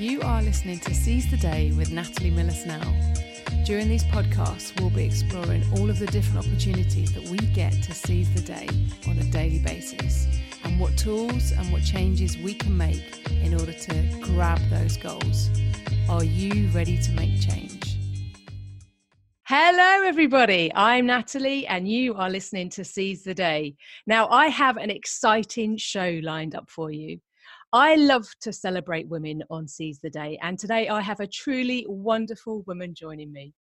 You are listening to Seize the Day with Natalie Miller Snell. During these podcasts, we'll be exploring all of the different opportunities that we get to seize the day on a daily basis and what tools and what changes we can make in order to grab those goals. Are you ready to make change? Hello, everybody. I'm Natalie, and you are listening to Seize the Day. Now, I have an exciting show lined up for you. I love to celebrate women on Seize the Day, and today I have a truly wonderful woman joining me.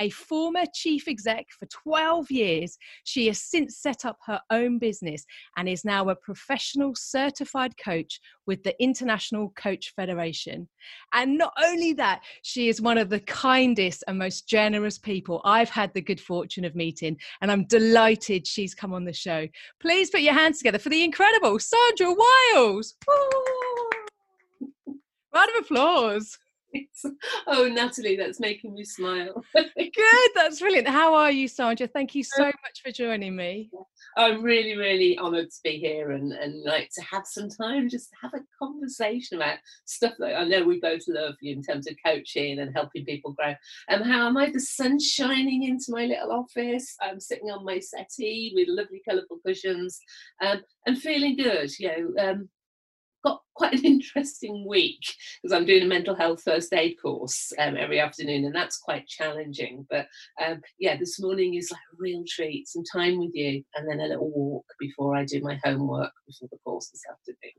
A former chief exec for 12 years, she has since set up her own business and is now a professional certified coach with the International Coach Federation. And not only that, she is one of the kindest and most generous people I've had the good fortune of meeting. And I'm delighted she's come on the show. Please put your hands together for the incredible Sandra Wiles. Round of applause. oh, Natalie, that's making me smile. Good, that's brilliant. How are you, Sandra? Thank you so much for joining me. I'm really, really honoured to be here and, and like to have some time just to have a conversation about stuff that I know we both love you in terms of coaching and helping people grow. And how am I the sun shining into my little office? I'm sitting on my settee with lovely colourful cushions um, and feeling good. You know, um, got quite an interesting week because I'm doing a mental health first aid course um, every afternoon, and that's quite challenging. But um, yeah, this morning is like a real treat some time with you, and then a little walk before I do my homework before the course this afternoon.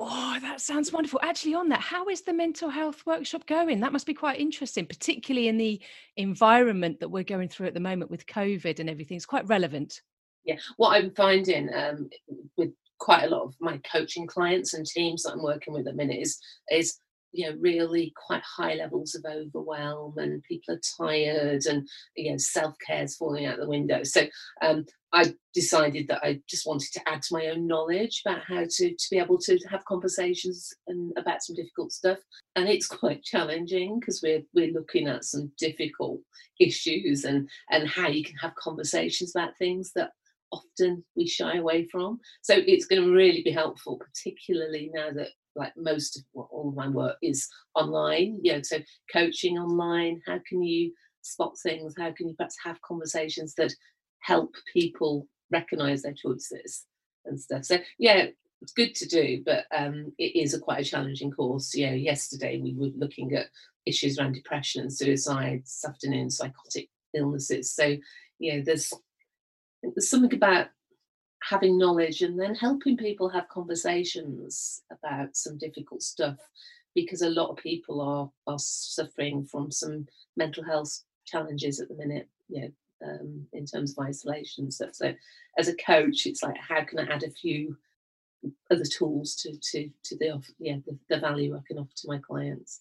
Oh, that sounds wonderful. Actually, on that, how is the mental health workshop going? That must be quite interesting, particularly in the environment that we're going through at the moment with COVID and everything. It's quite relevant yeah what i'm finding um, with quite a lot of my coaching clients and teams that I'm working with at the minute is is you know really quite high levels of overwhelm and people are tired and you know self-care is falling out the window. So um, i decided that i just wanted to add to my own knowledge about how to to be able to have conversations and about some difficult stuff. And it's quite challenging because we're we're looking at some difficult issues and and how you can have conversations about things that often we shy away from. So it's going to really be helpful, particularly now that like most of well, all of my work is online. You know, so coaching online. How can you spot things? How can you perhaps have conversations that help people recognise their choices and stuff? So yeah, it's good to do, but um, it is a quite a challenging course. You know, yesterday we were looking at issues around depression and suicide, this afternoon psychotic illnesses. So you know, there's there's something about having knowledge and then helping people have conversations about some difficult stuff because a lot of people are are suffering from some mental health challenges at the minute you know um, in terms of isolation stuff. So as a coach it's like how can i add a few other tools to to to the yeah the, the value i can offer to my clients?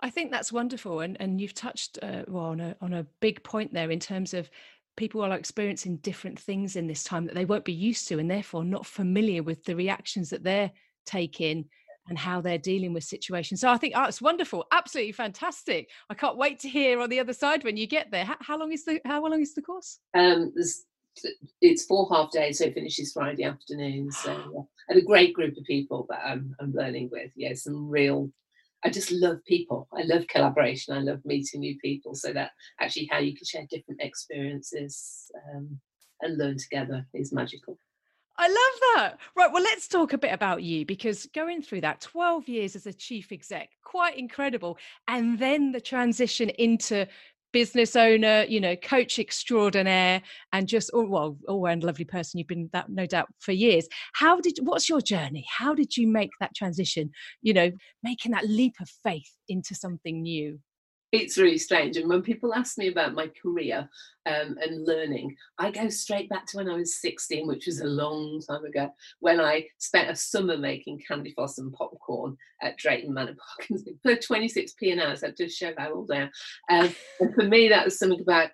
I think that's wonderful, and and you've touched uh, well on a on a big point there in terms of people are experiencing different things in this time that they won't be used to and therefore not familiar with the reactions that they're taking and how they're dealing with situations. So I think oh, it's wonderful, absolutely fantastic. I can't wait to hear on the other side when you get there. How, how long is the how long is the course? Um, it's four half days, so it finishes Friday afternoon. So and a great group of people that I'm, I'm learning with. Yeah, some real I just love people. I love collaboration. I love meeting new people. So that actually how you can share different experiences um, and learn together is magical. I love that. Right. Well, let's talk a bit about you because going through that 12 years as a chief exec, quite incredible. And then the transition into business owner, you know, coach extraordinaire, and just oh, well, all round lovely person. You've been that no doubt for years. How did what's your journey? How did you make that transition? You know, making that leap of faith into something new it's really strange. And when people ask me about my career um, and learning, I go straight back to when I was 16, which was a long time ago, when I spent a summer making candy floss and popcorn at Drayton Manor Park for 26p an hour. So that just show how old I am. Um, and for me, that was something about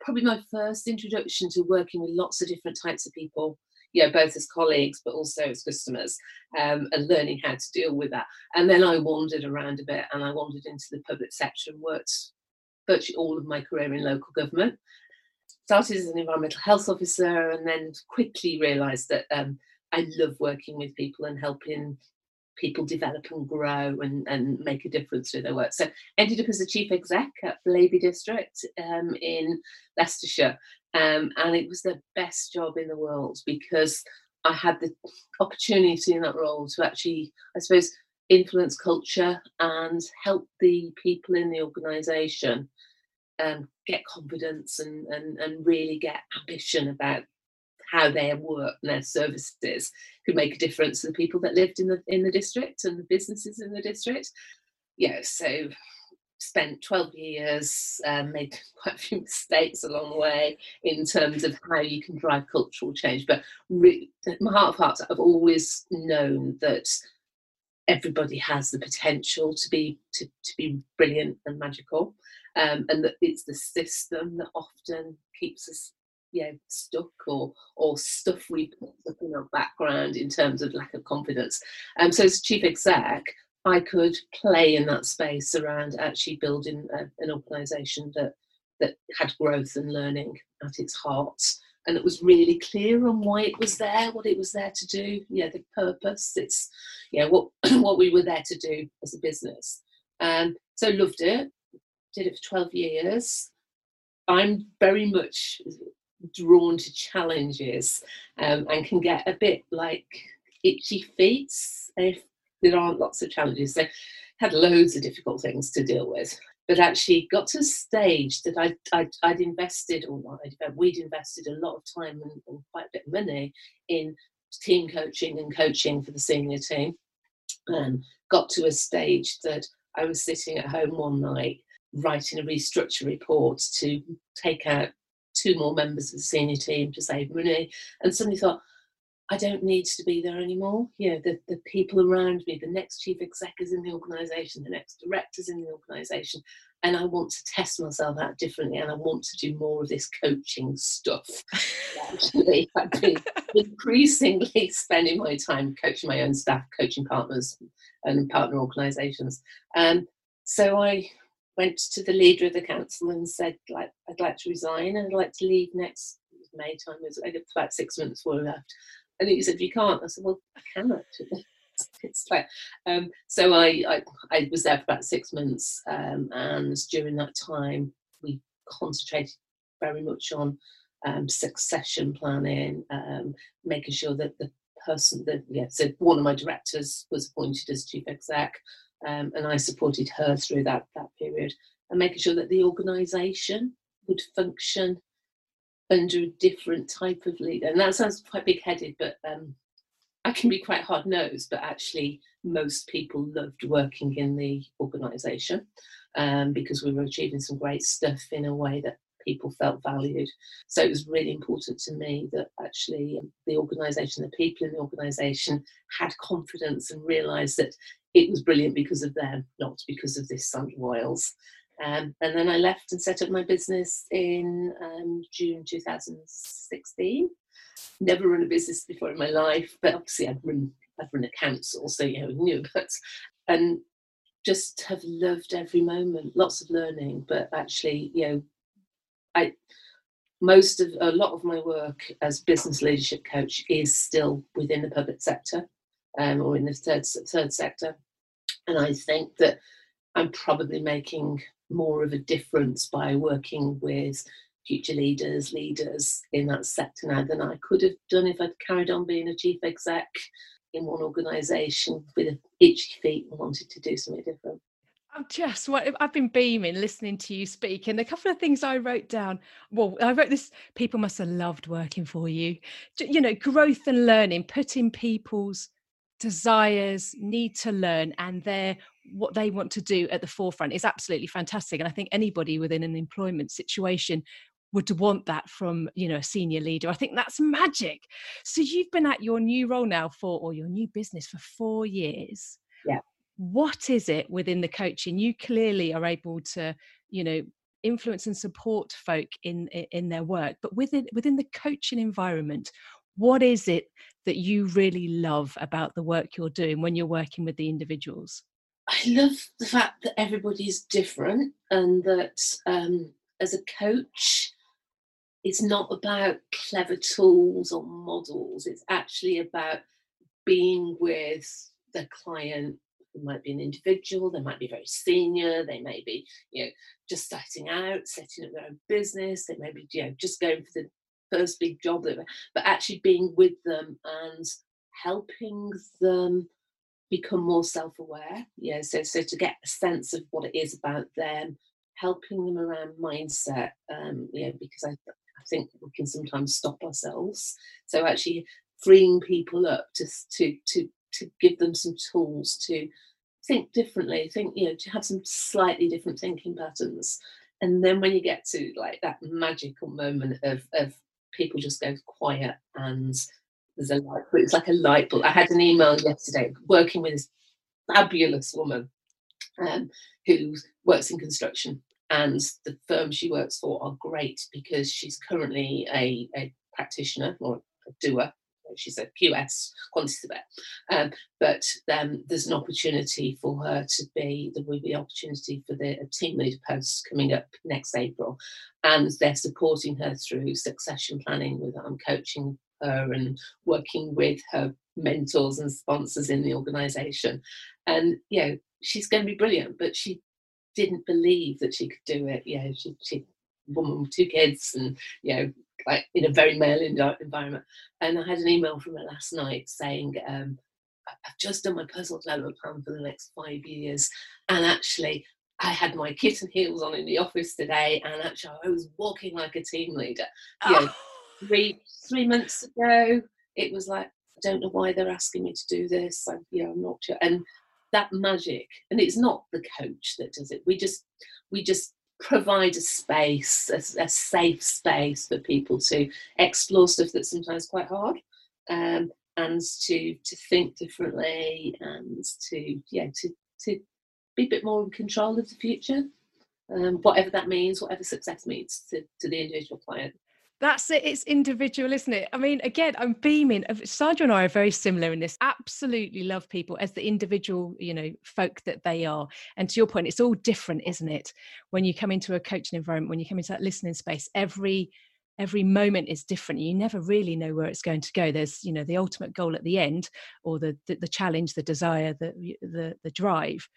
probably my first introduction to working with lots of different types of people you know, both as colleagues but also as customers, um, and learning how to deal with that. And then I wandered around a bit, and I wandered into the public sector and worked virtually all of my career in local government. Started as an environmental health officer, and then quickly realised that um, I love working with people and helping people develop and grow and, and make a difference through their work. So ended up as a chief exec at Blaby District um, in Leicestershire. Um, and it was the best job in the world because I had the opportunity in that role to actually, I suppose, influence culture and help the people in the organisation um, get confidence and, and, and really get ambition about how their work and their services could make a difference to the people that lived in the in the district and the businesses in the district. Yeah, so spent 12 years, um, made quite a few mistakes along the way in terms of how you can drive cultural change. But my heart of hearts, I've always known that everybody has the potential to be to, to be brilliant and magical, um, and that it's the system that often keeps us know stuck or or stuff we put in our background in terms of lack of confidence. Um, so as chief exec, I could play in that space around actually building a, an organisation that that had growth and learning at its heart, and it was really clear on why it was there, what it was there to do. Yeah, the purpose. It's yeah, what what we were there to do as a business. Um, so loved it. Did it for twelve years. I'm very much drawn to challenges um, and can get a bit like itchy feet if there aren't lots of challenges. They had loads of difficult things to deal with, but actually got to a stage that I'd, I'd, I'd invested, or not, uh, we'd invested a lot of time and, and, quite a bit of money in team coaching and coaching for the senior team. And got to a stage that I was sitting at home one night writing a restructure report to take out two more members of the senior team to save money, and suddenly thought, I don't need to be there anymore. You know, the, the people around me, the next chief executives in the organisation, the next directors in the organisation, and I want to test myself out differently and I want to do more of this coaching stuff. Actually, I've been increasingly spending my time coaching my own staff, coaching partners and partner organisations. Um, so I went to the leader of the council and said, like, I'd like to resign and I'd like to leave next May time. It was about six months were left. And he said, You can't. I said, Well, I can actually. it's like, um, so I, I, I was there for about six months, um, and during that time, we concentrated very much on um, succession planning, um, making sure that the person that yeah, so one of my directors was appointed as chief exec, um, and I supported her through that that period, and making sure that the organisation would function under a different type of leader. And that sounds quite big headed, but um, I can be quite hard nosed. But actually, most people loved working in the organisation um, because we were achieving some great stuff in a way that people felt valued. So it was really important to me that actually the organisation, the people in the organisation had confidence and realised that it was brilliant because of them, not because of this Sandra Wiles. Um, and then I left and set up my business in um, June 2016. Never run a business before in my life, but obviously I'd run I'd run a council, so you know knew. But and just have loved every moment. Lots of learning, but actually, you know, I most of a lot of my work as business leadership coach is still within the public sector um, or in the third third sector, and I think that I'm probably making more of a difference by working with future leaders, leaders in that sector now than I could have done if I'd carried on being a chief exec in one organisation with itchy feet and wanted to do something different. I'm just what I've been beaming listening to you speak, and a couple of things I wrote down. Well, I wrote this: people must have loved working for you. You know, growth and learning, putting people's desires, need to learn, and their what they want to do at the forefront is absolutely fantastic. And I think anybody within an employment situation would want that from you know a senior leader. I think that's magic. So you've been at your new role now for or your new business for four years. Yeah. What is it within the coaching? You clearly are able to you know influence and support folk in in their work but within within the coaching environment what is it that you really love about the work you're doing when you're working with the individuals I love the fact that everybody's different and that um, as a coach, it's not about clever tools or models. It's actually about being with the client who might be an individual, they might be very senior, they may be, you know, just starting out, setting up their own business, they may be, you know, just going for the first big job, but actually being with them and helping them become more self-aware. Yeah, so so to get a sense of what it is about them, helping them around mindset, um, you know, because I, I think we can sometimes stop ourselves. So actually freeing people up to to to to give them some tools to think differently, think, you know, to have some slightly different thinking patterns. And then when you get to like that magical moment of of people just go quiet and there's a light it's like a light bulb. I had an email yesterday working with this fabulous woman um, who works in construction and the firm she works for are great because she's currently a, a practitioner or a doer she's a QS quantity surveyor. Um, but um, there's an opportunity for her to be, there will be opportunity for the team leader post coming up next April. And they're supporting her through succession planning with I'm coaching her and working with her mentors and sponsors in the organization. And, you know, she's going to be brilliant, but she didn't believe that she could do it. Yeah, she, she woman with two kids and you know like in a very male environment. And I had an email from her last night saying, um, I've just done my personal development plan for the next five years. And actually, I had my kitten heels on in the office today, and actually, I was walking like a team leader. You know, oh. Three three months ago, it was like, I don't know why they're asking me to do this. I, you know, I'm not sure. And that magic, and it's not the coach that does it. We just we just provide a space, a, a, safe space for people to explore stuff that's sometimes quite hard, um, and to to think differently, and to yeah to to be a bit more in control of the future, um, whatever that means, whatever success means to, to the individual client. That's it. It's individual, isn't it? I mean, again, I'm beaming. Uh, Sandra and I are very similar in this. Absolutely love people as the individual, you know, folk that they are. And to your point, it's all different, isn't it? When you come into a coaching environment, when you come into that listening space, every every moment is different you never really know where it's going to go there's you know the ultimate goal at the end or the the, the challenge the desire the, the the drive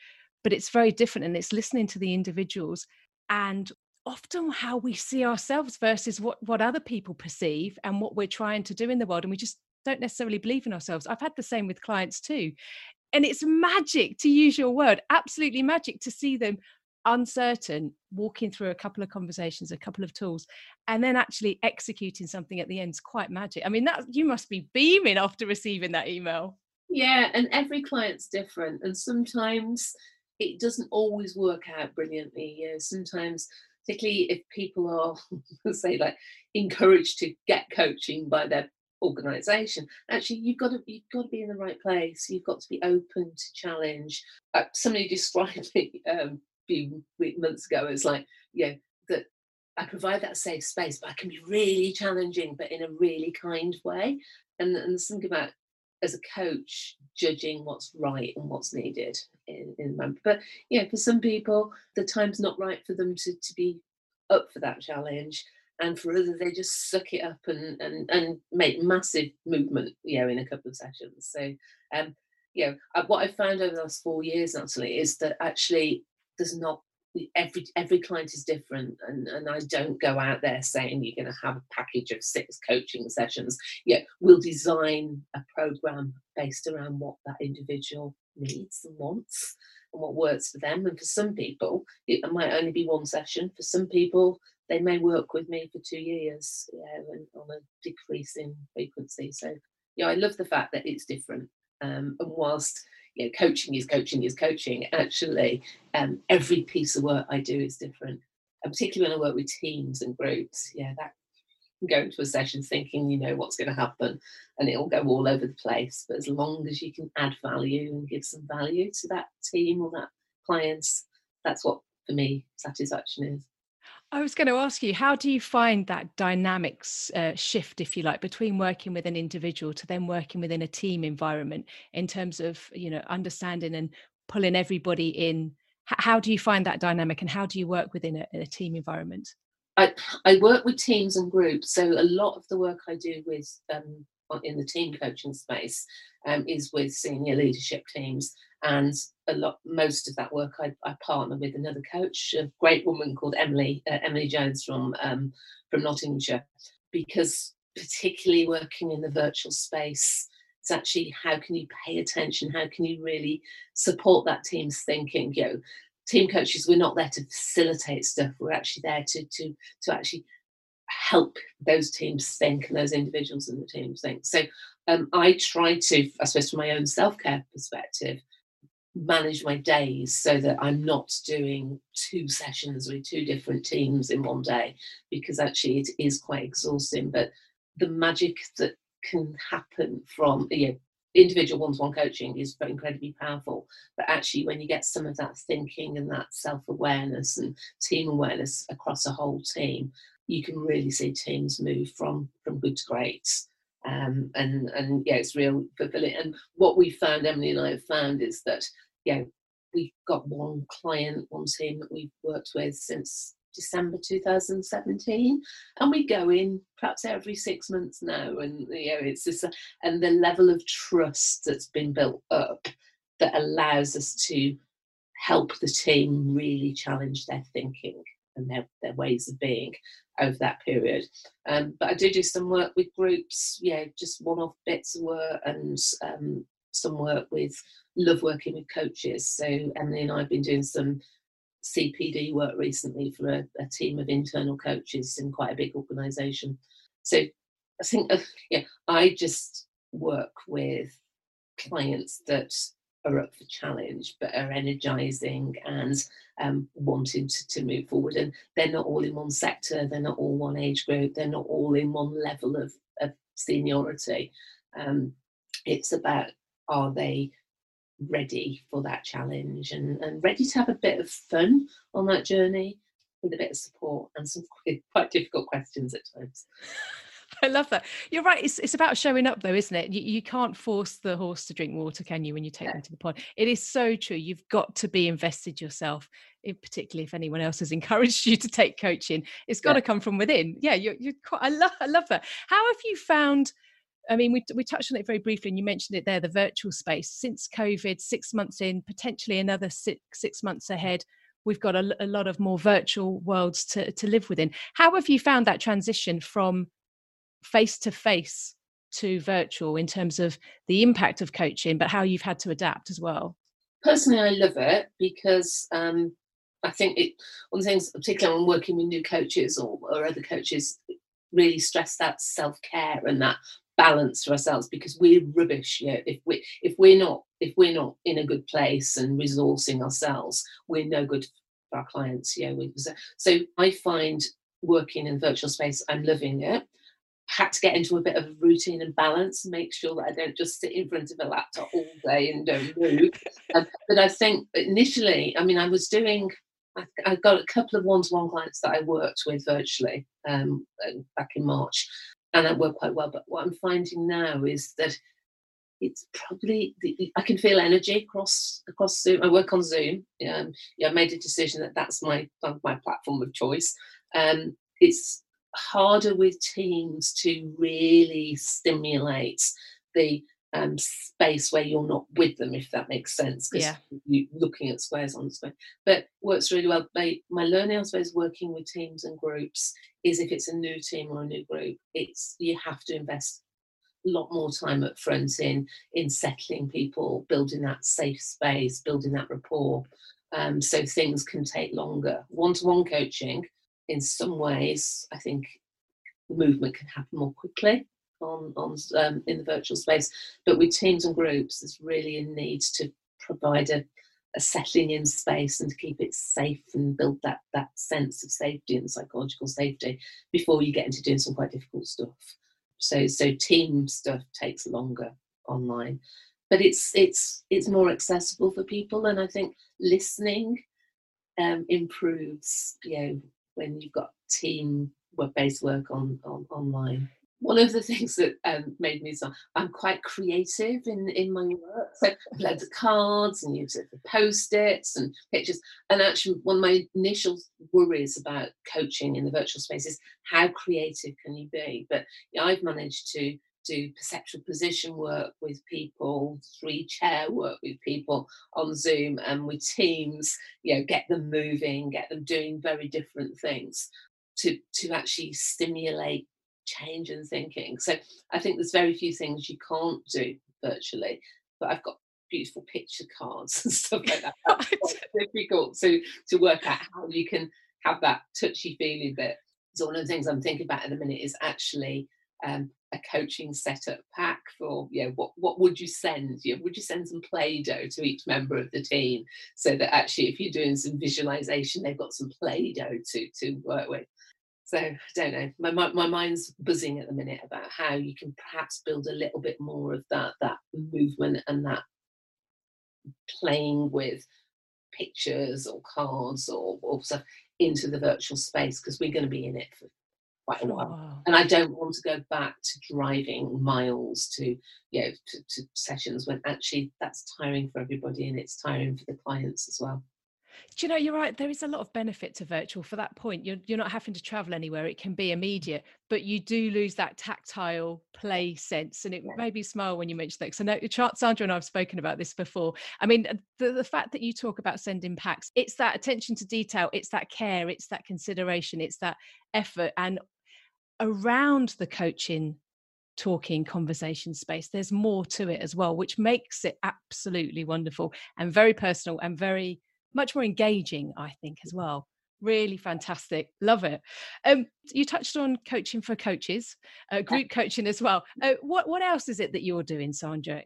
but it's very different and it's listening to the individuals and often how we see ourselves versus what what other people perceive and what we're trying to do in the world and we just don't necessarily believe in ourselves. I've had the same with clients too and it's magic to use your word absolutely magic to see them uncertain walking through a couple of conversations a couple of tools and then actually executing something at the end is quite magic. I mean that you must be beaming after receiving that email. Yeah and every client's different and sometimes it doesn't always work out brilliantly you know sometimes particularly if people are say like encouraged to get coaching by their organization actually you've got to you've got to be in the right place. You've got to be open to challenge. Uh, somebody described me um, a few months ago as like yeah that i provide that safe space but i can be really challenging but in a really kind way. And, and something about as a coach judging what's right and what's needed in, in the moment. But yeah, for some people, the time's not right for them to, to be up for that challenge. And for others, they just suck it up and, and, and make massive movement, you know, in a couple of sessions. So, um, you know, uh, what I've found over the last four years, Natalie, is that actually there's not every every client is different and, and I don't go out there saying you're going to have a package of six coaching sessions. Yeah, we'll design a program based around what that individual needs and wants and what works for them. And for some people, it might only be one session. For some people, they may work with me for two years, and on a decreasing frequency. So yeah, I love the fact that it's different. Um, and whilst you know, coaching is coaching is coaching. Actually, um, every piece of work I do is different, and particularly when I work with teams and groups. Yeah, that I can go into a session thinking you know what's going to happen, and it'll go all over the place. But as long as you can add value and give some value to that team or that clients, that's what for me satisfaction is. I was going to ask you, how do you find that dynamics uh, shift, if you like, between working with an individual to then working within a team environment in terms of, you know, understanding and pulling everybody in? H- how do you find that dynamic and how do you work within a, a team environment? I, I work with teams and groups. So a lot of the work I do with um, in the team coaching space um, is with senior leadership teams and a lot most of that work I, I partner with another coach a great woman called Emily uh, Emily Jones from um, from Nottinghamshire. Because particularly working in the virtual space it's actually how can you pay attention? How can you really support that team's thinking? You know team coaches we're not there to facilitate stuff. We're actually there to to to actually help those teams think and those individuals in the teams think. So um, i try to i suppose from my own self-care perspective manage my days so that i'm not doing two sessions with two different teams in one day because actually it is quite exhausting. But the magic that can happen from you know, individual one-to-one coaching is incredibly powerful. But actually when you get some of that thinking and that self-awareness and team awareness across a whole team you can really see teams move from from good to great. Um, and and yeah it's real fulfilling. And what we found emily and i have found is that yeah we've got one client one team that we've worked with since December 2017, and we go in perhaps every six months now, and you know it's just a, and the level of trust that's been built up that allows us to help the team really challenge their thinking and their, their ways of being over that period. Um, but I do do some work with groups, yeah, just one-off bits of work and um, some work with love working with coaches. So Emily and I have been doing some CPD work recently for a, a team of internal coaches in quite a big organisation. So I think, uh, yeah, I just work with clients that are up for challenge but are energizing and um, wanting to, to move forward and they're not all in one sector they're not all one age group they're not all in one level of, of seniority um, it's about are they ready for that challenge and, and ready to have a bit of fun on that journey with a bit of support and some quite, difficult questions at times. I love that. You're right. It's it's about showing up, though, isn't it? You, you can't force the horse to drink water, can you? When you take yeah. them to the pond, it is so true. You've got to be invested yourself. In particularly if anyone else has encouraged you to take coaching, it's got yeah. to come from within. Yeah, you're, you're quite. I love. I love that. How have you found? I mean, we, we touched on it very briefly, and you mentioned it there the virtual space. Since COVID, six months in, potentially another six, six months ahead, we've got a, a lot of more virtual worlds to, to live within. How have you found that transition from face to face to virtual in terms of the impact of coaching, but how you've had to adapt as well? Personally, I love it because um, I think it, one of the things, particularly when working with new coaches or, or other coaches, really stress that self care and that balance for ourselves because we're rubbish yeah if we if we're not if we're not in a good place and resourcing ourselves we're no good for our clients yeah so i find working in virtual space i'm loving it had to get into a bit of routine and balance and make sure that I don't just sit in front of a laptop all day and don't move. um, but I think initially, I mean, I was doing, I, I got a couple of one to one clients that I worked with virtually um, back in March and that worked quite well. But what I'm finding now is that it's probably the, I can feel energy across across Zoom. I work on Zoom. Um, yeah, I made a decision that that's my my platform of choice. Um, it's harder with teams to really stimulate the um, space where you're not with them, if that makes sense. Because yeah. you're looking at squares on the square, but works really well. My, my learning, I suppose, working with teams and groups is if it's a new team or a new group, it's you have to invest a lot more time up front in in settling people, building that safe space, building that rapport. Um, so things can take longer. One-to-one coaching, in some ways, I think movement can happen more quickly on, on um, in the virtual space. But with teams and groups, there's really a need to provide a, a settling in space and to keep it safe and build that that sense of safety and psychological safety before you get into doing some quite difficult stuff. So so team stuff takes longer online. But it's it's it's more accessible for people and I think listening um, improves, you know, when you've got team work based work on, on online one of the things that um, made me so I'm quite creative in in my work. So I've loads of cards and use it for post-its and pictures. And actually, one of my initial worries about coaching in the virtual space is how creative can you be? But I've managed to do perceptual position work with people, three chair work with people on Zoom and with teams, you know, get them moving, get them doing very different things to, to actually stimulate change in thinking. So I think there's very few things you can't do virtually, but I've got beautiful picture cards and stuff like that. It's difficult to, to work out how you can have that touchy feely bit. So one of the things I'm thinking about at the minute is actually um, a coaching setup pack for you know what what would you send you know, would you send some play-doh to each member of the team so that actually if you're doing some visualization they've got some play-doh to to work with so I don't know my, my, my mind's buzzing at the minute about how you can perhaps build a little bit more of that that movement and that playing with pictures or cards or, or stuff into the virtual space because we're going to be in it for quite a while. Wow. And I don't want to go back to driving miles to, you know, to, to sessions when actually that's tiring for everybody and it's tiring for the clients as well. Do you know, you're right. There is a lot of benefit to virtual for that point. You're, you're not having to travel anywhere. It can be immediate, but you do lose that tactile play sense. And it yeah. made me smile when you mentioned that. So, no, Sandra and I have spoken about this before. I mean, uh, the, the fact that you talk about sending packs, it's that attention to detail, it's that care, it's that consideration, it's that effort. And around the coaching talking conversation space there's more to it as well which makes it absolutely wonderful and very personal and very much more engaging i think as well. Really fantastic. Love it. Um you touched on coaching for coaches uh, group coaching as well. Uh, what what else is it that you're doing sandra?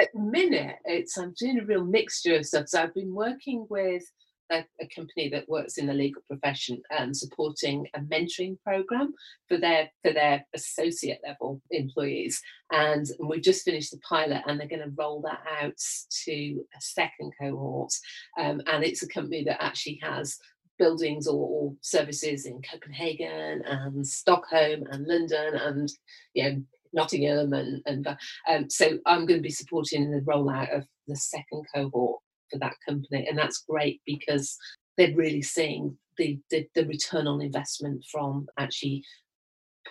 At the minute it's i'm doing a real mixture of stuff. So i've been working with a, a, company that works in the legal profession and um, supporting a mentoring program for their for their associate level employees. And we've just finished the pilot and they're going to roll that out to a second cohort. Um, and it's a company that actually has buildings or, or, services in Copenhagen and Stockholm and London and you know Nottingham and, and um, so I'm going to be supporting the rollout of the second cohort for that company. And that's great because they're really seeing the, the, the return on investment from actually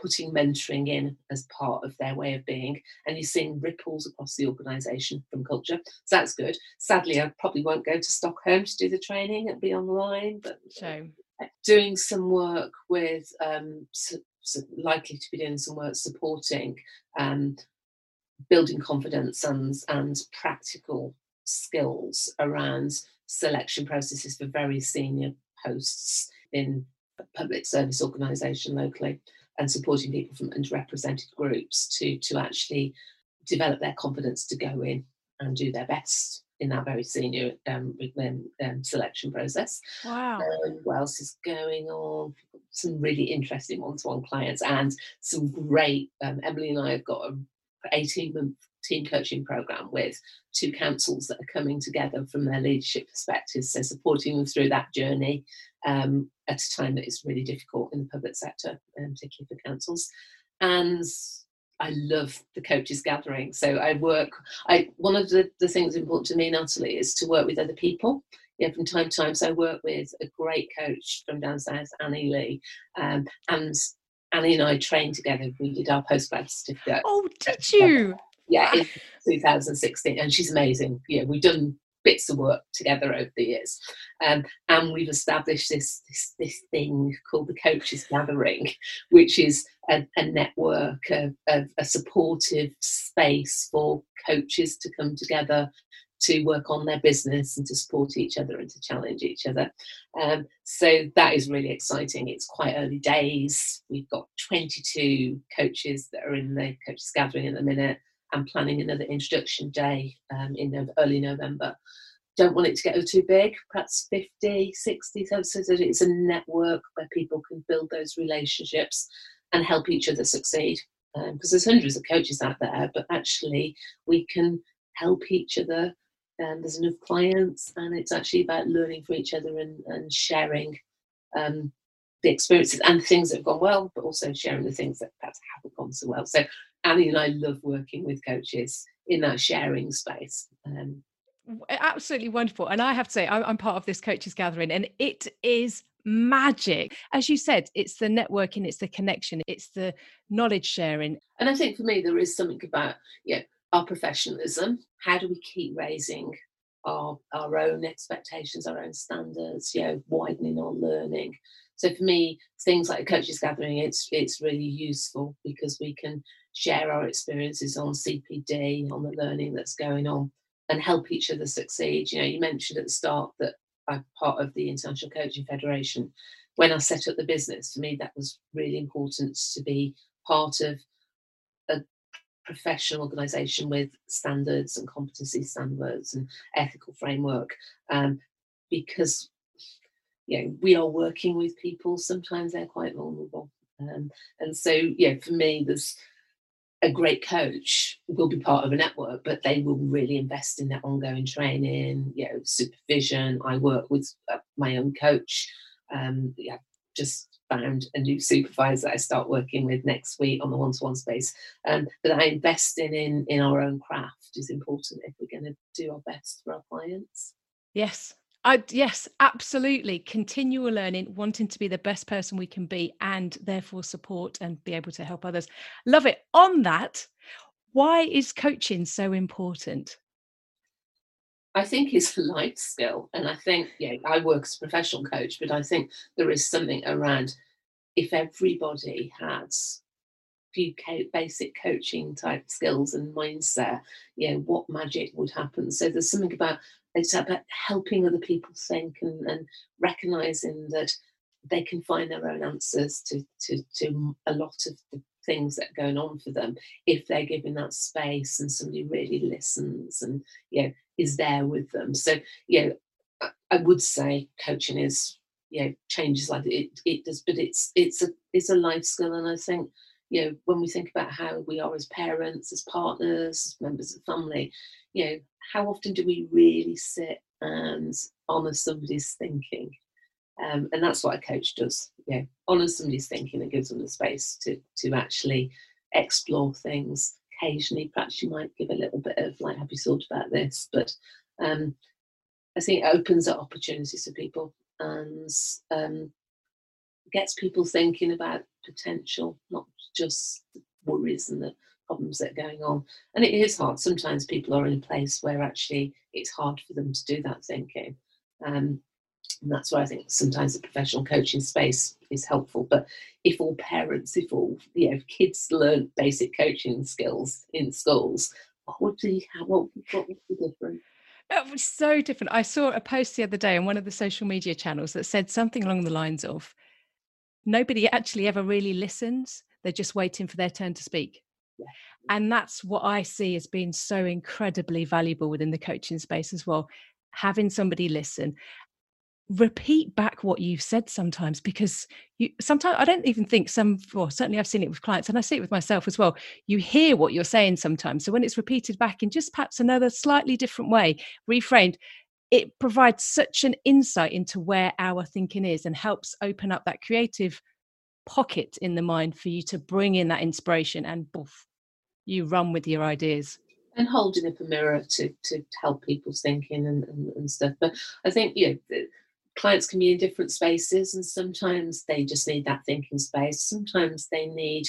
putting mentoring in as part of their way of being and you're seeing ripples across the organization from culture so that's good sadly i probably won't go to stockholm to do the training and be online but so doing some work with um so, so likely to be doing some work supporting um building confidence and and practical skills around selection processes for very senior posts in a public service organisation locally and supporting people from underrepresented groups to to actually develop their confidence to go in and do their best in that very senior um, um, selection process. Wow. Um, what else is going on? Some really interesting one-to-one clients and some great. Um, Emily and I have got a 18 month team coaching program with two councils that are coming together from their leadership perspectives, so supporting them through that journey um, at a time that is really difficult in the public sector, um, particularly for councils. And I love the coaches gathering. So I work. I one of the, the things important to me, Natalie, is to work with other people. Yeah, from time to time. So I work with a great coach from down south, Annie Lee, um, and Annie and I trained together. We did our postgrad certificate. Oh, did you? Yeah, in 2016, and she's amazing. Yeah, we've done bits of work together over the years, um, and we've established this, this this thing called the Coaches Gathering, which is a, a network of, a supportive space for coaches to come together to work on their business and to support each other and to challenge each other. Um, so that is really exciting. It's quite early days. We've got 22 coaches that are in the coaches gathering at the minute. I'm planning another introduction day um, in early November. Don't want it to get too big, perhaps 50, 60, so that it's a network where people can build those relationships and help each other succeed. Because um, there's hundreds of coaches out there, but actually we can help each other. And there's enough clients, and it's actually about learning from each other and, and sharing um, the experiences and things that have gone well, but also sharing the things that perhaps haven't gone so well. So Annie and I love working with coaches in that sharing space. Um, Absolutely wonderful. And I have to say, I'm part of this coaches gathering, and it is magic. As you said, it's the networking, it's the connection, it's the knowledge sharing. And I think for me, there is something about yeah, our professionalism. How do we keep raising our our own expectations, our own standards, you know, widening our learning. So for me, things like coaches gathering, it's it's really useful because we can share our experiences on CPD, on the learning that's going on, and help each other succeed. You know, you mentioned at the start that I'm part of the International Coaching Federation. When I set up the business, for me that was really important to be part of a professional organisation with standards and competency standards and ethical framework, um, because you know we are working with people. Sometimes they're quite vulnerable, um, and so yeah, for me, there's a great coach will be part of a network, but they will really invest in their ongoing training, you know, supervision. I work with uh, my own coach. Um, yeah, just found a new supervisor I start working with next week on the one-to-one space. Um, but I investing in in our own craft is important if we're going to do our best for our clients. Yes, I, yes, absolutely. Continual learning, wanting to be the best person we can be, and therefore support and be able to help others. Love it. On that, why is coaching so important? I think it's a life skill. And I think, yeah, I work as a professional coach, but I think there is something around if everybody has few basic coaching type skills and mindset, you know, what magic would happen. So there's something about it's about helping other people think and, and recognizing that they can find their own answers to, to, to a lot of the things that are going on for them if they're given that space and somebody really listens and you know is there with them. So you know I, I would say coaching is you know changes like it it does but it's it's a it's a life skill and i think you know when we think about how we are as parents as partners as members of family you know how often do we really sit and honor somebody's thinking? Um, and that's what a coach does you know honor somebody's thinking and gives them the space to to actually explore things. Occasionally perhaps you might give a little bit of like have you thought about this? But um, i think it opens up opportunities for people and um, gets people thinking about potential not just the worries and the problems that are going on. And it is hard. Sometimes people are in a place where actually it's hard for them to do that thinking. Um, and that's why I think sometimes the professional coaching space is helpful. But if all parents, if all you know, kids learn basic coaching skills in schools, what would be what, what would be different? It was so different. I saw a post the other day on one of the social media channels that said something along the lines of nobody actually ever really listens. They're just waiting for their turn to speak. Yeah. And that's what I see as being so incredibly valuable within the coaching space as well. Having somebody listen, repeat back what you've said sometimes because you sometimes I don't even think some well certainly I've seen it with clients and I see it with myself as well. You hear what you're saying sometimes. So when it's repeated back in just perhaps another slightly different way, reframed, it provides such an insight into where our thinking is and helps open up that creative pocket in the mind for you to bring in that inspiration and boof, you run with your ideas. And holding up a mirror to to help people's thinking and, and, and stuff. But i think you know clients can be in different spaces and sometimes they just need that thinking space. Sometimes they need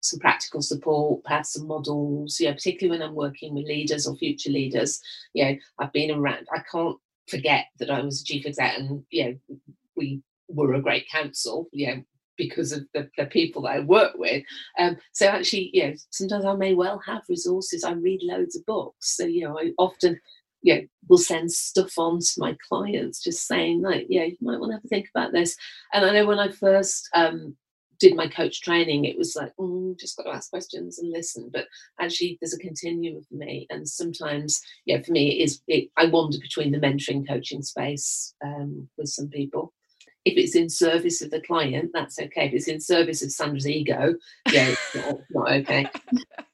some practical support perhaps some models you know particularly when i'm working with leaders or future leaders you know i've been around i can't forget that i was a chief exec and you know we were a great council you know because of the, the people that I work with. Um, so actually, you know, sometimes I may well have resources. I read loads of books. So, you know, I often, you know, will send stuff on to my clients just saying like, yeah, you might want to have a think about this. And I know when I first um, did my coach training, it was like, mm, just got to ask questions and listen. But actually, there's a continuum for me, and sometimes, yeah, for me, it is it, I wander between the mentoring coaching space um, with some people, if it's in service of the client, that's okay. If it's in service of Sandra's ego, yeah, it's not, not okay.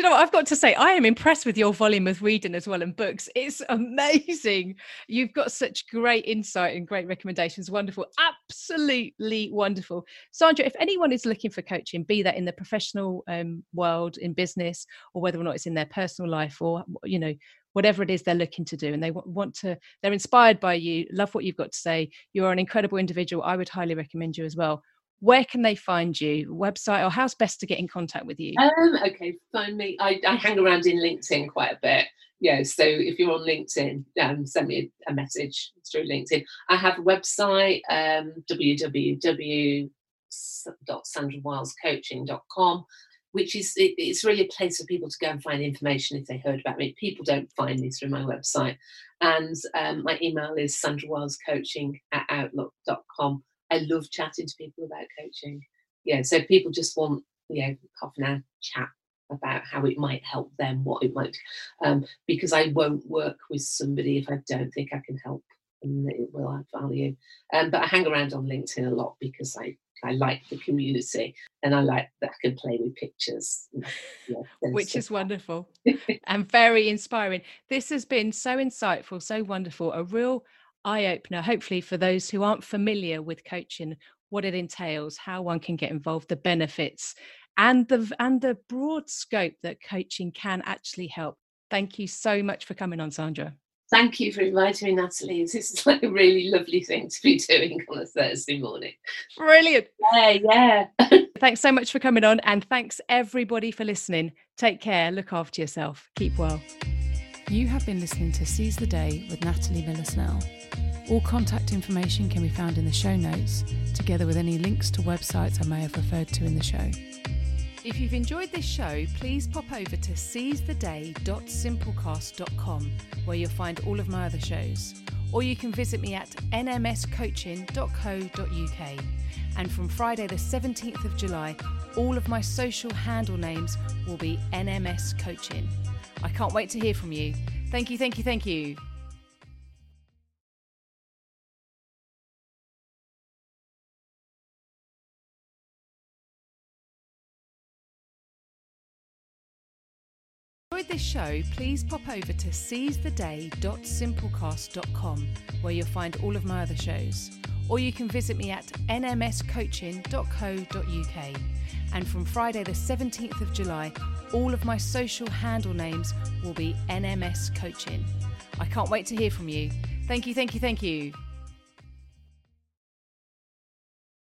You know what I've got to say? I am impressed with your volume of reading as well and books. It's amazing. You've got such great insight and great recommendations. Wonderful. Absolutely wonderful. Sandra, if anyone is looking for coaching, be that in the professional um, world, in business, or whether or not it's in their personal life or, you know, whatever it is they're looking to do and they want to they're inspired by you love what you've got to say you're an incredible individual i would highly recommend you as well where can they find you? Website or how's best to get in contact with you? Um okay find me i, I hang around in linkedin quite a bit. Yeah so if you're on linkedin um, send me a, message through linkedin. I have a website um, www.sandrawilescoaching.com which is it, it's really a place for people to go and find information if they heard about me. People don't find me through my website. And um, my email is sandrawilescoaching at outlook.com I love chatting to people about coaching. Yeah, so people just want you know half an hour chat about how it might help them, what it might, um, because I won't work with somebody if I don't think I can help and it will add value. Um, but I hang around on LinkedIn a lot because I I like the community and I like that I can play with pictures. Yeah, Which is wonderful and very inspiring. This has been so insightful, so wonderful, a real eye opener, hopefully, for those who aren't familiar with coaching, what it entails, how one can get involved, the benefits, and the and the broad scope that coaching can actually help. Thank you so much for coming on, Sandra. Thank you for inviting me, Natalie. This is like a really lovely thing to be doing on a Thursday morning. Brilliant. Yeah, yeah. thanks so much for coming on, and thanks everybody for listening. Take care, look after yourself, keep well. You have been listening to Seize the Day with Natalie Miller Snell. All contact information can be found in the show notes, together with any links to websites I may have referred to in the show. If you've enjoyed this show, please pop over to seizetheday.simplecast.com where you'll find all of my other shows. Or you can visit me at nmscoaching.co.uk. And from Friday, the 17th of July, all of my social handle names will be NMS Coaching. I can't wait to hear from you. Thank you, thank you, thank you. This show, please pop over to seizetheday.simplecast.com where you'll find all of my other shows. Or you can visit me at nmscoaching.co.uk. And from Friday, the 17th of July, all of my social handle names will be NMS Coaching. I can't wait to hear from you. Thank you, thank you, thank you.